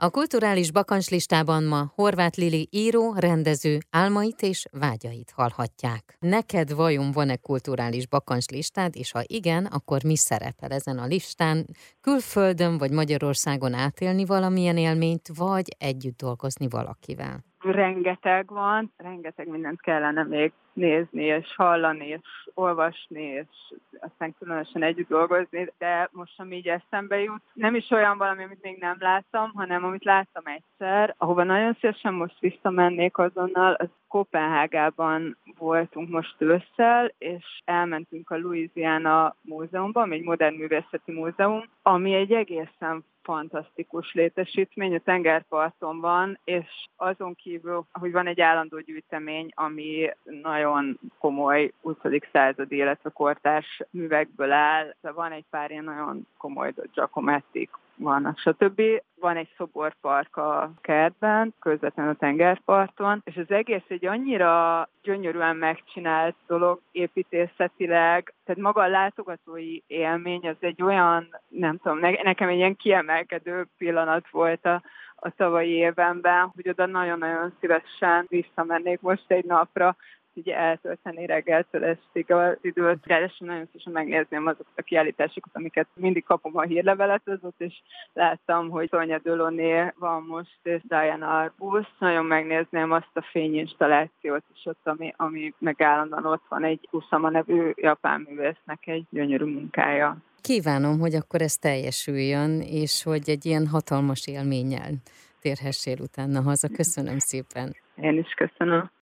A kulturális bakancslistában ma Horváth Lili író, rendező álmait és vágyait hallhatják. Neked vajon van-e kulturális bakancslistád, és ha igen, akkor mi szerepel ezen a listán? Külföldön vagy Magyarországon átélni valamilyen élményt, vagy együtt dolgozni valakivel? Rengeteg van, rengeteg mindent kellene még nézni, és hallani, és olvasni, és aztán különösen együtt dolgozni, de most ami így eszembe jut, nem is olyan valami, amit még nem láttam, hanem amit láttam egyszer, ahova nagyon szívesen most visszamennék azonnal, az Kopenhágában voltunk most ősszel, és elmentünk a Louisiana Múzeumban, egy modern művészeti múzeum, ami egy egészen fantasztikus létesítmény, a tengerparton van, és azon kívül, hogy van egy állandó gyűjtemény, ami nagyon komoly 20. századi, illetve kortárs művekből áll. Van egy pár ilyen nagyon komoly Giacometti vannak, stb. Van egy szoborpark a kertben, közvetlenül a tengerparton, és az egész egy annyira gyönyörűen megcsinált dolog építészetileg, tehát maga a látogatói élmény az egy olyan, nem tudom, nekem egy ilyen kiemelkedő pillanat volt a, a tavalyi évenben, hogy oda nagyon-nagyon szívesen visszamennék most egy napra, így eltölteni reggeltől estig az időt. Ráadásul nagyon szívesen megnézném azokat a kiállításokat, amiket mindig kapom a hírleveletözött, és láttam, hogy Szonya Dölóné van most, és Diana Arbus. Nagyon megnézném azt a fényinstallációt is ott, ami, ami meg állandóan ott van egy Usama nevű japán művésznek egy gyönyörű munkája. Kívánom, hogy akkor ez teljesüljön, és hogy egy ilyen hatalmas élménnyel térhessél utána haza. Köszönöm szépen. Én is köszönöm.